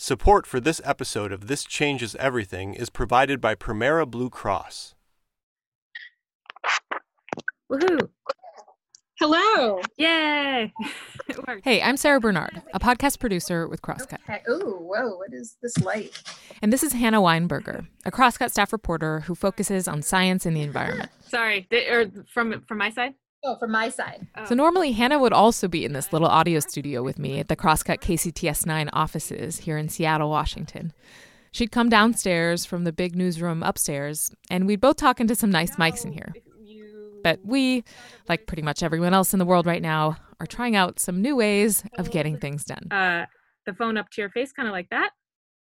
Support for this episode of This Changes Everything is provided by Premera Blue Cross. Woohoo! Hello. Yay! hey, I'm Sarah Bernard, a podcast producer with Crosscut. Okay. Ooh, whoa, what is this light? And this is Hannah Weinberger, a Crosscut staff reporter who focuses on science and the environment. Sorry, th- or from from my side? Oh, from my side. Oh. So normally Hannah would also be in this little audio studio with me at the Crosscut KCTS9 offices here in Seattle, Washington. She'd come downstairs from the big newsroom upstairs, and we'd both talk into some nice mics in here. But we, like pretty much everyone else in the world right now, are trying out some new ways of getting things done. Uh, the phone up to your face, kind of like that,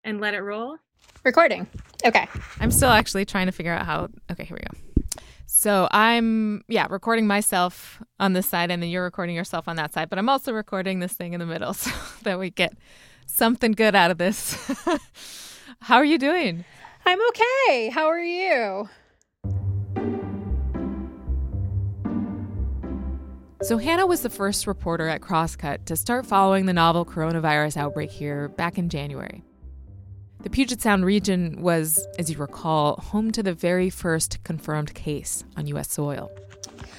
and let it roll. Recording. Okay. I'm still actually trying to figure out how. Okay, here we go. So I'm, yeah, recording myself on this side, and then you're recording yourself on that side. But I'm also recording this thing in the middle so that we get something good out of this. how are you doing? I'm okay. How are you? So, Hannah was the first reporter at Crosscut to start following the novel coronavirus outbreak here back in January. The Puget Sound region was, as you recall, home to the very first confirmed case on U.S. soil.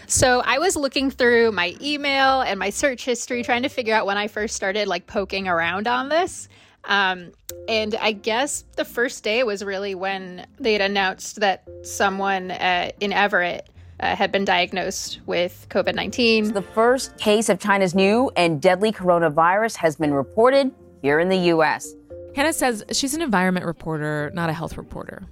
So I was looking through my email and my search history, trying to figure out when I first started like poking around on this. Um, and I guess the first day was really when they had announced that someone uh, in Everett uh, had been diagnosed with COVID 19. The first case of China's new and deadly coronavirus has been reported here in the U.S. Hannah says she's an environment reporter, not a health reporter.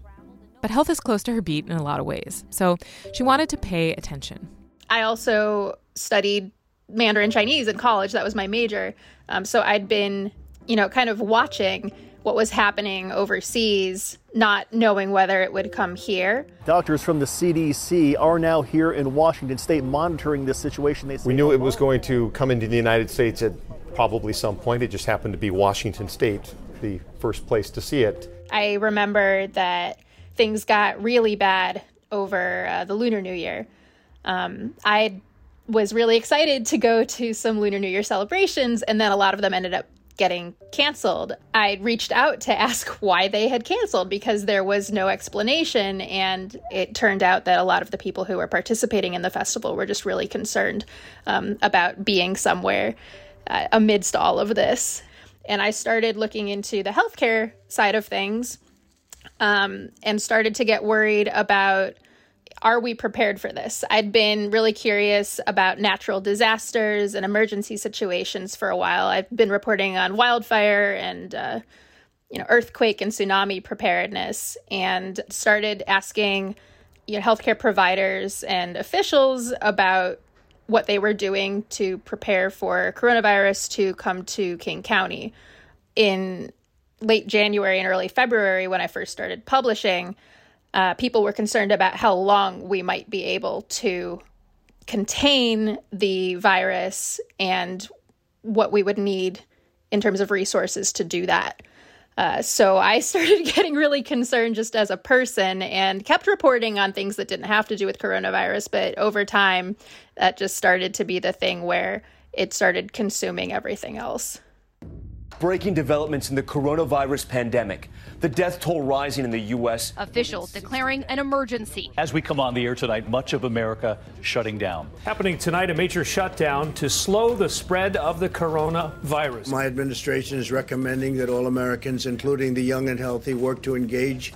But health is close to her beat in a lot of ways, so she wanted to pay attention. I also studied Mandarin Chinese in college. That was my major. Um, so I'd been, you know, kind of watching what was happening overseas, not knowing whether it would come here. Doctors from the CDC are now here in Washington state monitoring this situation. They we knew it was going to come into the United States at probably some point. It just happened to be Washington state, the first place to see it. I remember that things got really bad over uh, the Lunar New Year. Um, I was really excited to go to some Lunar New Year celebrations, and then a lot of them ended up getting canceled. I reached out to ask why they had canceled because there was no explanation. And it turned out that a lot of the people who were participating in the festival were just really concerned um, about being somewhere uh, amidst all of this. And I started looking into the healthcare side of things um, and started to get worried about are we prepared for this? I'd been really curious about natural disasters and emergency situations for a while. I've been reporting on wildfire and uh, you know earthquake and tsunami preparedness, and started asking you know healthcare providers and officials about what they were doing to prepare for coronavirus to come to King County in late January and early February when I first started publishing uh, people were concerned about how long we might be able to contain the virus and what we would need in terms of resources to do that. Uh, so I started getting really concerned just as a person and kept reporting on things that didn't have to do with coronavirus. But over time, that just started to be the thing where it started consuming everything else. Breaking developments in the coronavirus pandemic. The death toll rising in the U.S. Officials declaring an emergency. As we come on the air tonight, much of America shutting down. Happening tonight, a major shutdown to slow the spread of the coronavirus. My administration is recommending that all Americans, including the young and healthy, work to engage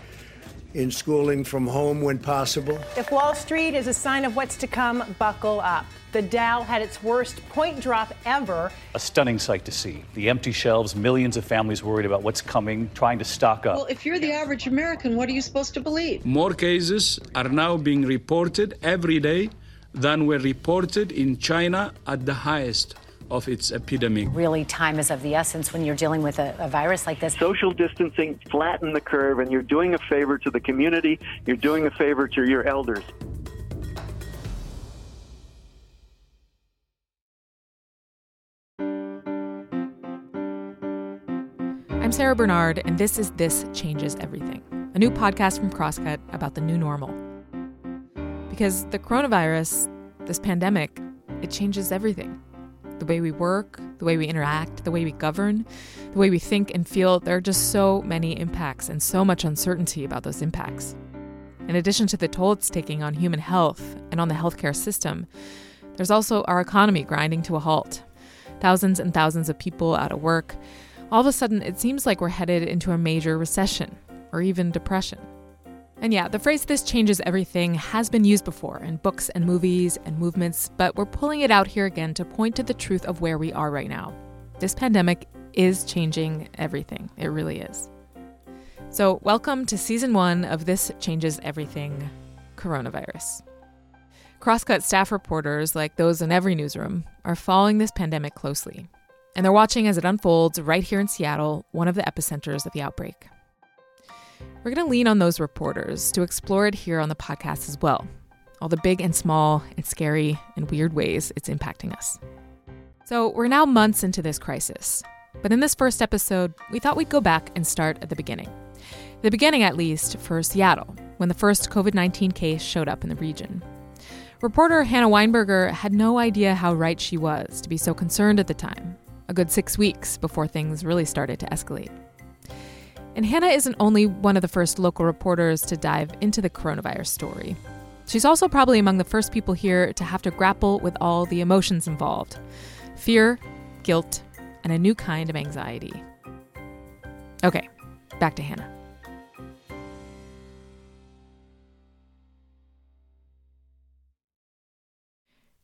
in schooling from home when possible. If Wall Street is a sign of what's to come, buckle up. The Dow had its worst point drop ever. A stunning sight to see. The empty shelves, millions of families worried about what's coming, trying to stock up. Well, if you're the average American, what are you supposed to believe? More cases are now being reported every day than were reported in China at the highest of its epidemic. Really, time is of the essence when you're dealing with a, a, virus like this. Social distancing, flatten the curve, and you're doing a favor to the community, you're doing a favor to your elders. I'm Sarah Bernard, and this is This Changes Everything, a new podcast from Crosscut about the new normal. Because the coronavirus, this pandemic, it changes everything. The way we work, the way we interact, the way we govern, the way we think and feel. There are just so many impacts and so much uncertainty about those impacts. In addition to the toll it's taking on human health and on the healthcare system, there's also our economy grinding to a halt. Thousands and thousands of people out of work. All of a sudden, it seems like we're headed into a major recession or even depression. And yeah, the phrase this changes everything has been used before in books and movies and movements, but we're pulling it out here again to point to the truth of where we are right now. This pandemic is changing everything. It really is. So, welcome to season one of This Changes Everything Coronavirus. Crosscut staff reporters, like those in every newsroom, are following this pandemic closely. And they're watching as it unfolds right here in Seattle, one of the epicenters of the outbreak. We're going to lean on those reporters to explore it here on the podcast as well. All the big and small and scary and weird ways it's impacting us. So, we're now months into this crisis. But in this first episode, we thought we'd go back and start at the beginning. The beginning, at least, for Seattle, when the first COVID 19 case showed up in the region. Reporter Hannah Weinberger had no idea how right she was to be so concerned at the time, a good six weeks before things really started to escalate. And Hannah isn't only one of the first local reporters to dive into the coronavirus story. She's also probably among the first people here to have to grapple with all the emotions involved fear, guilt, and a new kind of anxiety. Okay, back to Hannah.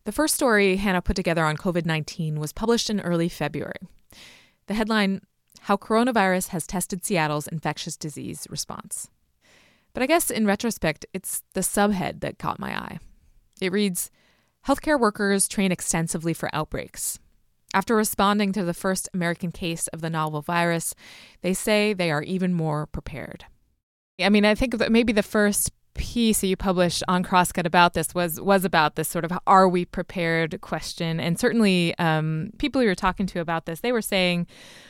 The first story Hannah put together on COVID 19 was published in early February. The headline how Coronavirus Has Tested Seattle's Infectious Disease Response. But I guess in retrospect, it's the subhead that caught my eye. It reads Healthcare workers train extensively for outbreaks. After responding to the first American case of the novel virus, they say they are even more prepared. I mean, I think that maybe the first piece that you published on Crosscut about this was was about this sort of "Are we prepared?" question, and certainly um, people you were talking to about this, they were saying,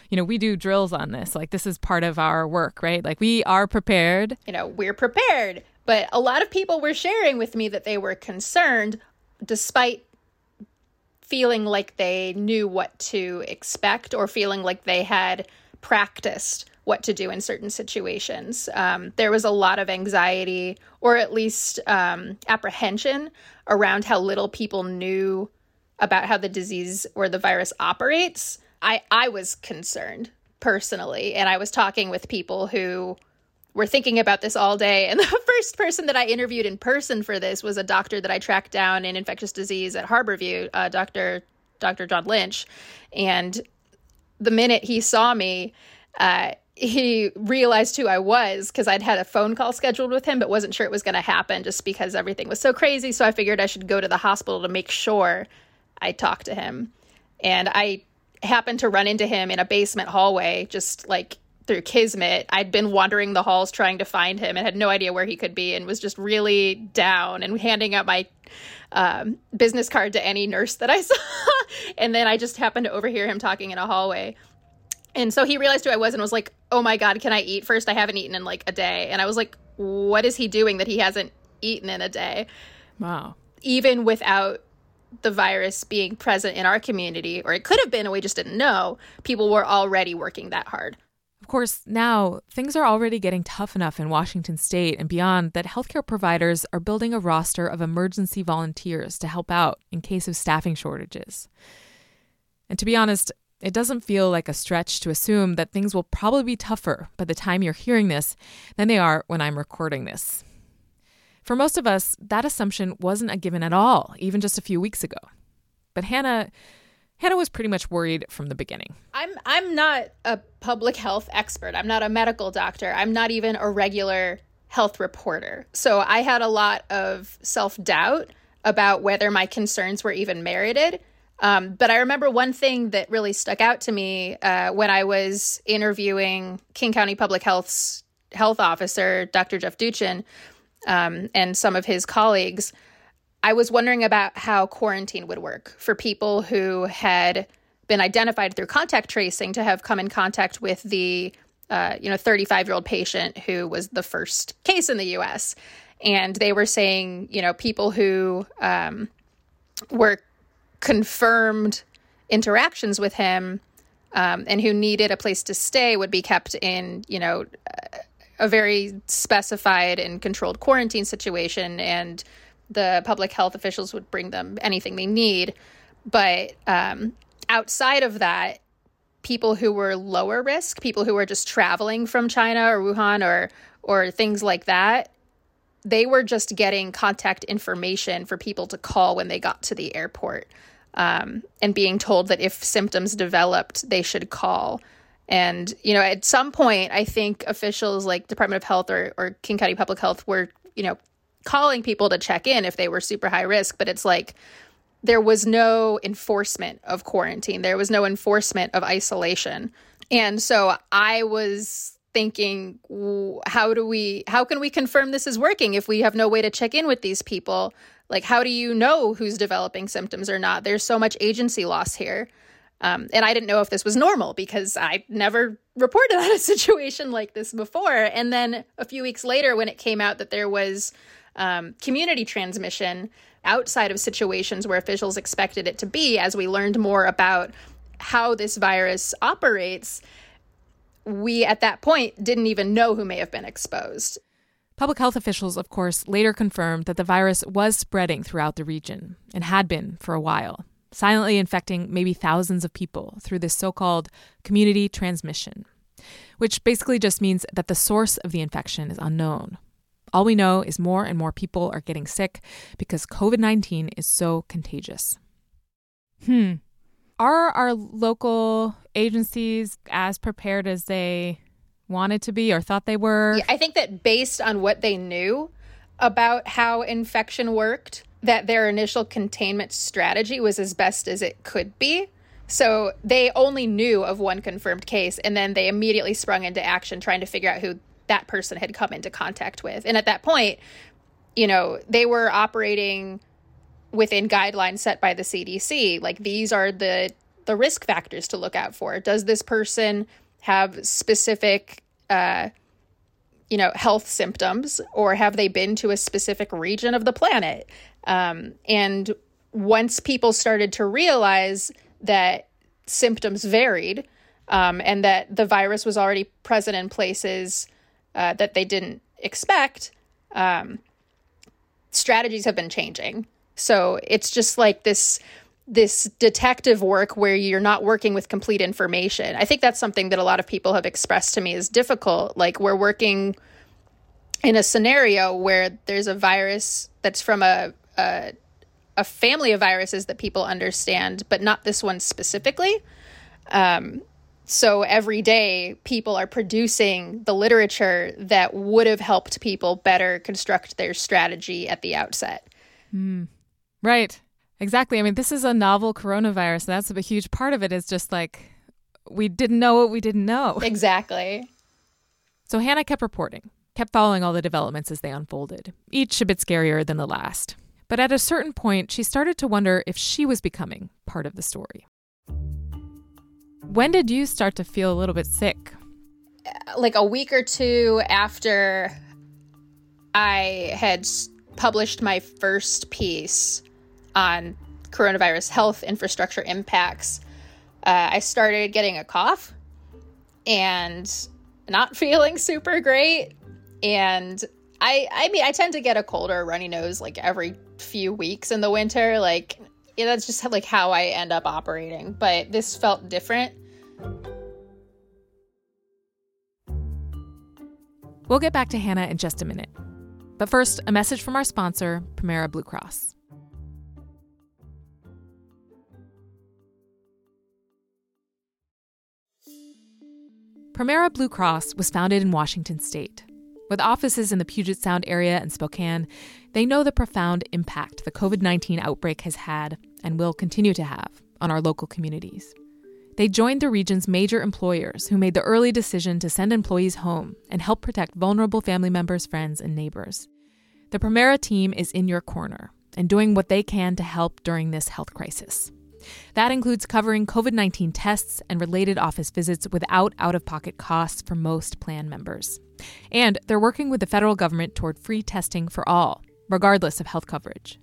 you know, we do drills on this, like this is part of our work, right? Like we are prepared. You know, we're prepared, but a lot of people were sharing with me that they were concerned, despite feeling like they knew what to expect or feeling like they had practiced what to do in certain situations. Um, there was a lot of anxiety, or at least um, apprehension, around how little people knew about how the disease or the virus operates. I, I was concerned personally, and I was talking with people who were thinking about this all day. And the first person that I interviewed in person for this was a doctor that I tracked down in infectious disease at Harborview, uh, Dr. Dr. John Lynch. And the minute he saw me, uh, he realized who I was because I'd had a phone call scheduled with him, but wasn't sure it was going to happen just because everything was so crazy. So I figured I should go to the hospital to make sure I talked to him. And I happened to run into him in a basement hallway, just like through Kismet. I'd been wandering the halls trying to find him and had no idea where he could be and was just really down and handing out my um, business card to any nurse that I saw. and then I just happened to overhear him talking in a hallway. And so he realized who I was and was like, oh my God, can I eat first? I haven't eaten in like a day. And I was like, what is he doing that he hasn't eaten in a day? Wow. Even without the virus being present in our community, or it could have been, and we just didn't know, people were already working that hard. Of course, now things are already getting tough enough in Washington state and beyond that healthcare providers are building a roster of emergency volunteers to help out in case of staffing shortages. And to be honest, it doesn't feel like a stretch to assume that things will probably be tougher by the time you're hearing this than they are when I'm recording this. For most of us, that assumption wasn't a given at all, even just a few weeks ago. But Hannah Hannah was pretty much worried from the beginning. I'm I'm not a public health expert. I'm not a medical doctor. I'm not even a regular health reporter. So I had a lot of self-doubt about whether my concerns were even merited. Um, but I remember one thing that really stuck out to me uh, when I was interviewing King County Public Health's health officer, Dr. Jeff Duchin, um, and some of his colleagues. I was wondering about how quarantine would work for people who had been identified through contact tracing to have come in contact with the uh, you know 35 year old patient who was the first case in the U.S. And they were saying, you know, people who um, were confirmed interactions with him um, and who needed a place to stay would be kept in, you know, a very specified and controlled quarantine situation, and the public health officials would bring them anything they need. But um, outside of that, people who were lower risk, people who were just traveling from China or Wuhan or or things like that, they were just getting contact information for people to call when they got to the airport um, and being told that if symptoms developed, they should call. And, you know, at some point, I think officials like Department of Health or, or King County Public Health were, you know, calling people to check in if they were super high risk. But it's like there was no enforcement of quarantine, there was no enforcement of isolation. And so I was thinking how do we how can we confirm this is working if we have no way to check in with these people like, how do you know who's developing symptoms or not? There's so much agency loss here. Um, and I didn't know if this was normal because I never reported on a situation like this before. And then a few weeks later, when it came out that there was um, community transmission outside of situations where officials expected it to be, as we learned more about how this virus operates, we at that point didn't even know who may have been exposed. Public health officials, of course, later confirmed that the virus was spreading throughout the region and had been for a while, silently infecting maybe thousands of people through this so called community transmission, which basically just means that the source of the infection is unknown. All we know is more and more people are getting sick because COVID 19 is so contagious. Hmm. Are our local agencies as prepared as they wanted to be or thought they were. Yeah, I think that based on what they knew about how infection worked, that their initial containment strategy was as best as it could be. So they only knew of one confirmed case and then they immediately sprung into action trying to figure out who that person had come into contact with. And at that point, you know, they were operating within guidelines set by the CDC. Like these are the the risk factors to look out for. Does this person have specific uh, you know health symptoms or have they been to a specific region of the planet um, and once people started to realize that symptoms varied um, and that the virus was already present in places uh, that they didn't expect um, strategies have been changing so it's just like this this detective work where you're not working with complete information. I think that's something that a lot of people have expressed to me is difficult. Like we're working in a scenario where there's a virus that's from a, a a, family of viruses that people understand, but not this one specifically. Um, so every day, people are producing the literature that would have helped people better construct their strategy at the outset. Mm. Right. Exactly. I mean, this is a novel coronavirus. And that's a huge part of it is just like we didn't know what we didn't know. Exactly. So Hannah kept reporting, kept following all the developments as they unfolded, each a bit scarier than the last. But at a certain point, she started to wonder if she was becoming part of the story. When did you start to feel a little bit sick? Uh, like a week or two after I had published my first piece on coronavirus health infrastructure impacts, uh, I started getting a cough and not feeling super great. And I, I mean, I tend to get a cold or runny nose like every few weeks in the winter. Like, yeah, that's just like how I end up operating. But this felt different. We'll get back to Hannah in just a minute. But first, a message from our sponsor, Premera Blue Cross. Premera Blue Cross was founded in Washington state. With offices in the Puget Sound area and Spokane, they know the profound impact the COVID 19 outbreak has had and will continue to have on our local communities. They joined the region's major employers who made the early decision to send employees home and help protect vulnerable family members, friends, and neighbors. The Premera team is in your corner and doing what they can to help during this health crisis. That includes covering COVID 19 tests and related office visits without out of pocket costs for most plan members. And they're working with the federal government toward free testing for all, regardless of health coverage.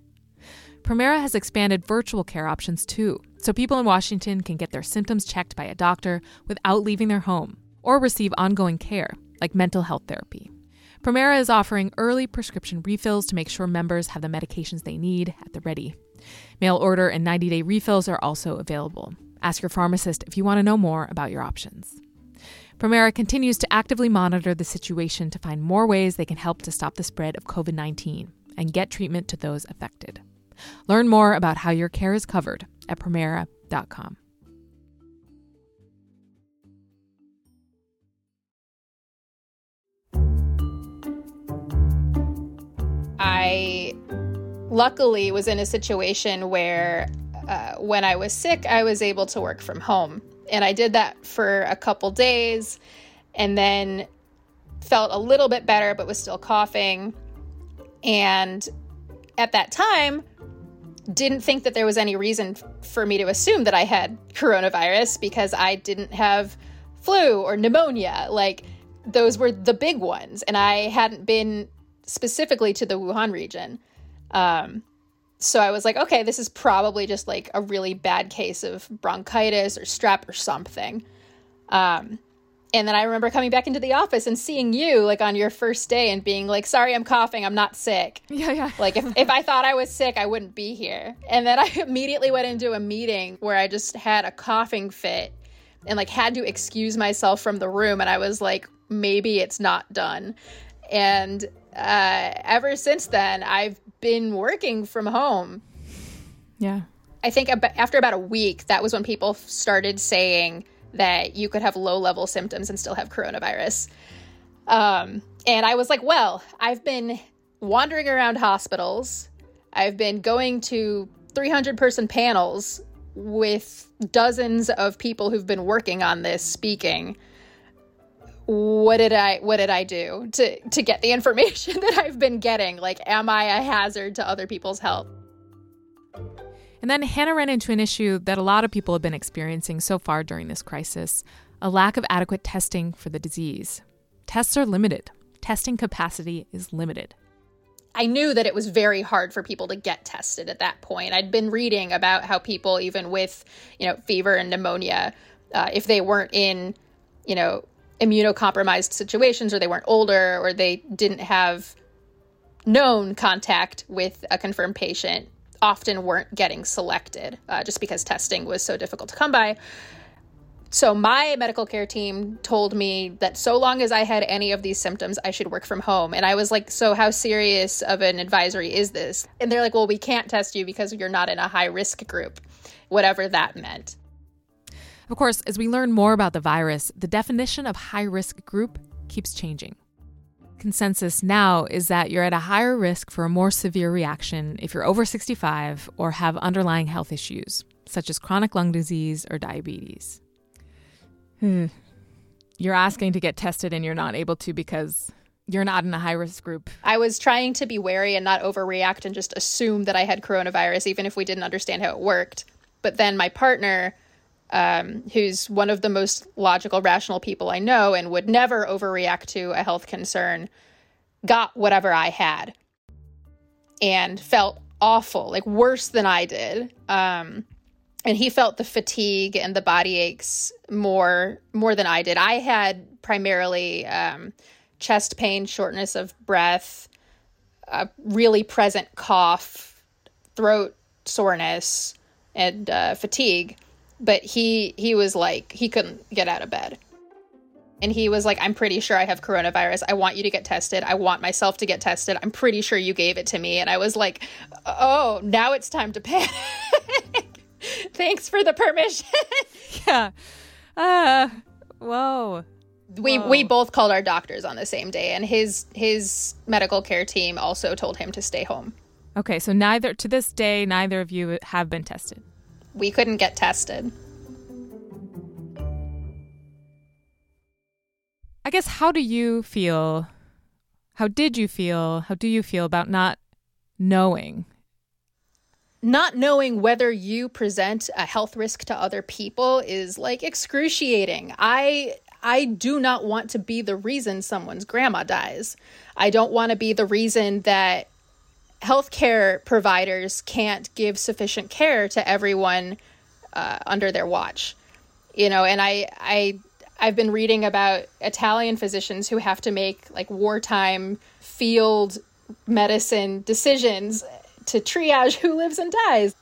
Premera has expanded virtual care options too, so people in Washington can get their symptoms checked by a doctor without leaving their home or receive ongoing care, like mental health therapy. Premera is offering early prescription refills to make sure members have the medications they need at the ready. Mail order and 90 day refills are also available. Ask your pharmacist if you want to know more about your options. Premera continues to actively monitor the situation to find more ways they can help to stop the spread of COVID 19 and get treatment to those affected. Learn more about how your care is covered at Premera.com. luckily was in a situation where uh, when I was sick, I was able to work from home. And I did that for a couple days and then felt a little bit better, but was still coughing. And at that time, didn't think that there was any reason for me to assume that I had coronavirus because I didn't have flu or pneumonia. Like, those were the big ones. And I hadn't been specifically to the Wuhan region. Um, so I was like, okay, this is probably just like a really bad case of bronchitis or strep or something. Um, and then I remember coming back into the office and seeing you like on your first day and being like, sorry, I'm coughing. I'm not sick. Yeah, yeah. Like if, if I thought I was sick, I wouldn't be here. And then I immediately went into a meeting where I just had a coughing fit and like had to excuse myself from the room. And I was like, maybe it's not done. And uh, ever since then, I've been working from home. Yeah. I think ab- after about a week, that was when people started saying that you could have low level symptoms and still have coronavirus. Um, and I was like, well, I've been wandering around hospitals, I've been going to 300 person panels with dozens of people who've been working on this speaking what did I what did I do to to get the information that I've been getting? Like, am I a hazard to other people's health? And then Hannah ran into an issue that a lot of people have been experiencing so far during this crisis a lack of adequate testing for the disease. Tests are limited, testing capacity is limited. I knew that it was very hard for people to get tested at that point. I'd been reading about how people, even with, you know, fever and pneumonia, uh, if they weren't in, you know, immunocompromised situations or they weren't older or they didn't have known contact with a confirmed patient often weren't getting selected uh, just because testing was so difficult to come by. So, my medical care team told me that so long as I had any of these symptoms, I should work from home. And I was like, So, how serious of an advisory is this? And they're like, Well, we can't test you because you're not in a high risk group, whatever that meant. Of course, as we learn more about the virus, the definition of high risk group keeps changing. Consensus now is that you're at a higher risk for a more severe reaction if you're over 65 or have underlying health issues, such as chronic lung disease or diabetes. Hmm. you're asking to get tested and you're not able to because you're not in a high risk group. I was trying to be wary and not overreact and just assume that I had coronavirus, even if we didn't understand how it worked. But then my partner, um, who's one of the most logical, rational people I know and would never overreact to a health concern, got whatever I had and felt awful, like worse than I did. Um, and he felt the fatigue and the body aches more more than I did. I had primarily um, chest pain, shortness of breath, a really present cough, throat soreness, and uh, fatigue but he he was like he couldn't get out of bed. And he was like i'm pretty sure i have coronavirus. I want you to get tested. I want myself to get tested. I'm pretty sure you gave it to me. And i was like oh now it's time to panic. Thanks for the permission. Yeah. Uh whoa. We we both called our doctors on the same day and his his medical care team also told him to stay home. Okay so neither to this day neither of you have been tested we couldn't get tested. I guess how do you feel? How did you feel? How do you feel about not knowing? Not knowing whether you present a health risk to other people is like excruciating. I I do not want to be the reason someone's grandma dies. I don't want to be the reason that healthcare providers can't give sufficient care to everyone uh, under their watch. You know, and I I I've been reading about Italian physicians who have to make like wartime field medicine decisions to triage who lives and dies.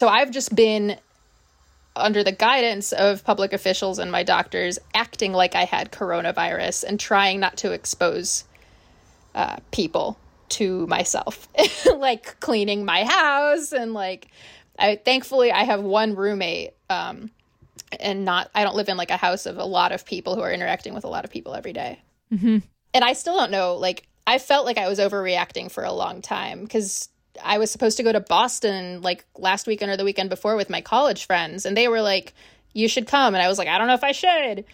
So I've just been under the guidance of public officials and my doctors acting like I had coronavirus and trying not to expose uh, people to myself, like cleaning my house and like I thankfully I have one roommate um and not I don't live in like a house of a lot of people who are interacting with a lot of people every day. Mm-hmm. And I still don't know like I felt like I was overreacting for a long time cuz I was supposed to go to Boston like last weekend or the weekend before with my college friends, and they were like, "You should come," and I was like, "I don't know if I should,"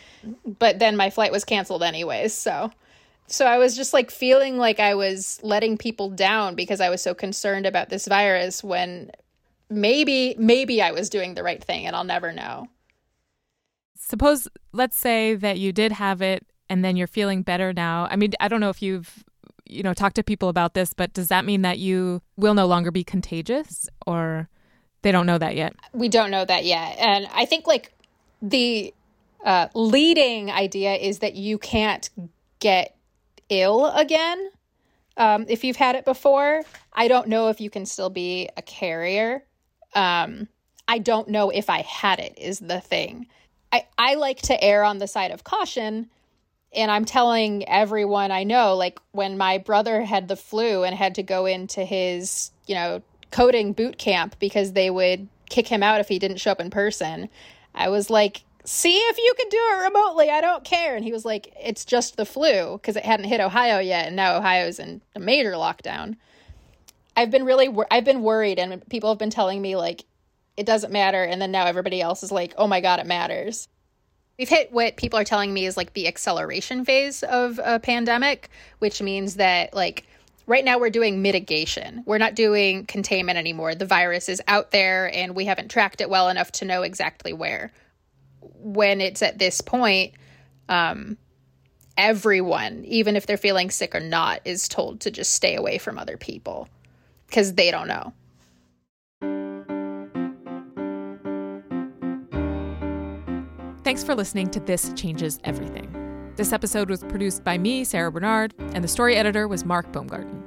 but then my flight was canceled anyways, so. So I was just like feeling like I was letting people down because I was so concerned about this virus when maybe maybe I was doing the right thing and I'll never know. Suppose let's say that you did have it and then you're feeling better now. I mean, I don't know if you've you know, talk to people about this, but does that mean that you will no longer be contagious or they don't know that yet? We don't know that yet. And I think like the uh, leading idea is that you can't get ill again um, if you've had it before. I don't know if you can still be a carrier. Um, I don't know if I had it, is the thing. I, I like to err on the side of caution and I'm telling everyone I know, like when my brother had the flu and had to go into his, you know, coding boot camp because they would kick him out if he didn't show up in person. I was like, see if you can do it remotely. I don't care. And he was like, it's just the flu because it hadn't hit Ohio yet. And now Ohio's in a major lockdown. I've been really, wor- I've been worried and people have been telling me like, it doesn't matter. And then now everybody else is like, oh my God, it matters. We've hit what people are telling me is like the acceleration phase of a pandemic, which means that like right now we're doing mitigation. We're not doing containment anymore. The virus is out there and we haven't tracked it well enough to know exactly where. When it's at this point, um, everyone, even if they're feeling sick or not, is told to just stay away from other people because they don't know. Thanks for listening to This Changes Everything. This episode was produced by me, Sarah Bernard, and the story editor was Mark Baumgarten.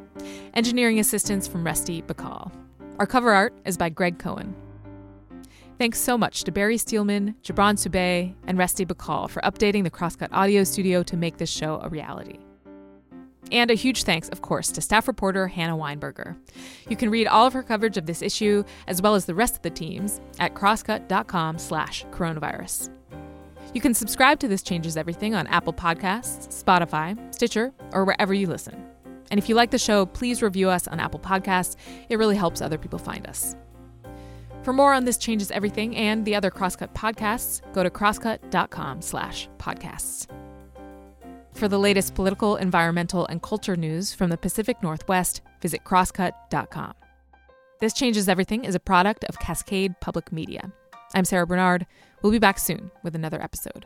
Engineering assistance from Rusty Bacall. Our cover art is by Greg Cohen. Thanks so much to Barry Steelman, Jabran Subay, and Resty Bakal for updating the Crosscut audio studio to make this show a reality. And a huge thanks, of course, to staff reporter Hannah Weinberger. You can read all of her coverage of this issue, as well as the rest of the teams, at crosscut.com slash coronavirus. You can subscribe to This Changes Everything on Apple Podcasts, Spotify, Stitcher, or wherever you listen. And if you like the show, please review us on Apple Podcasts. It really helps other people find us. For more on This Changes Everything and the other Crosscut podcasts, go to crosscut.com slash podcasts. For the latest political, environmental, and culture news from the Pacific Northwest, visit crosscut.com. This Changes Everything is a product of Cascade Public Media. I'm Sarah Bernard. We'll be back soon with another episode.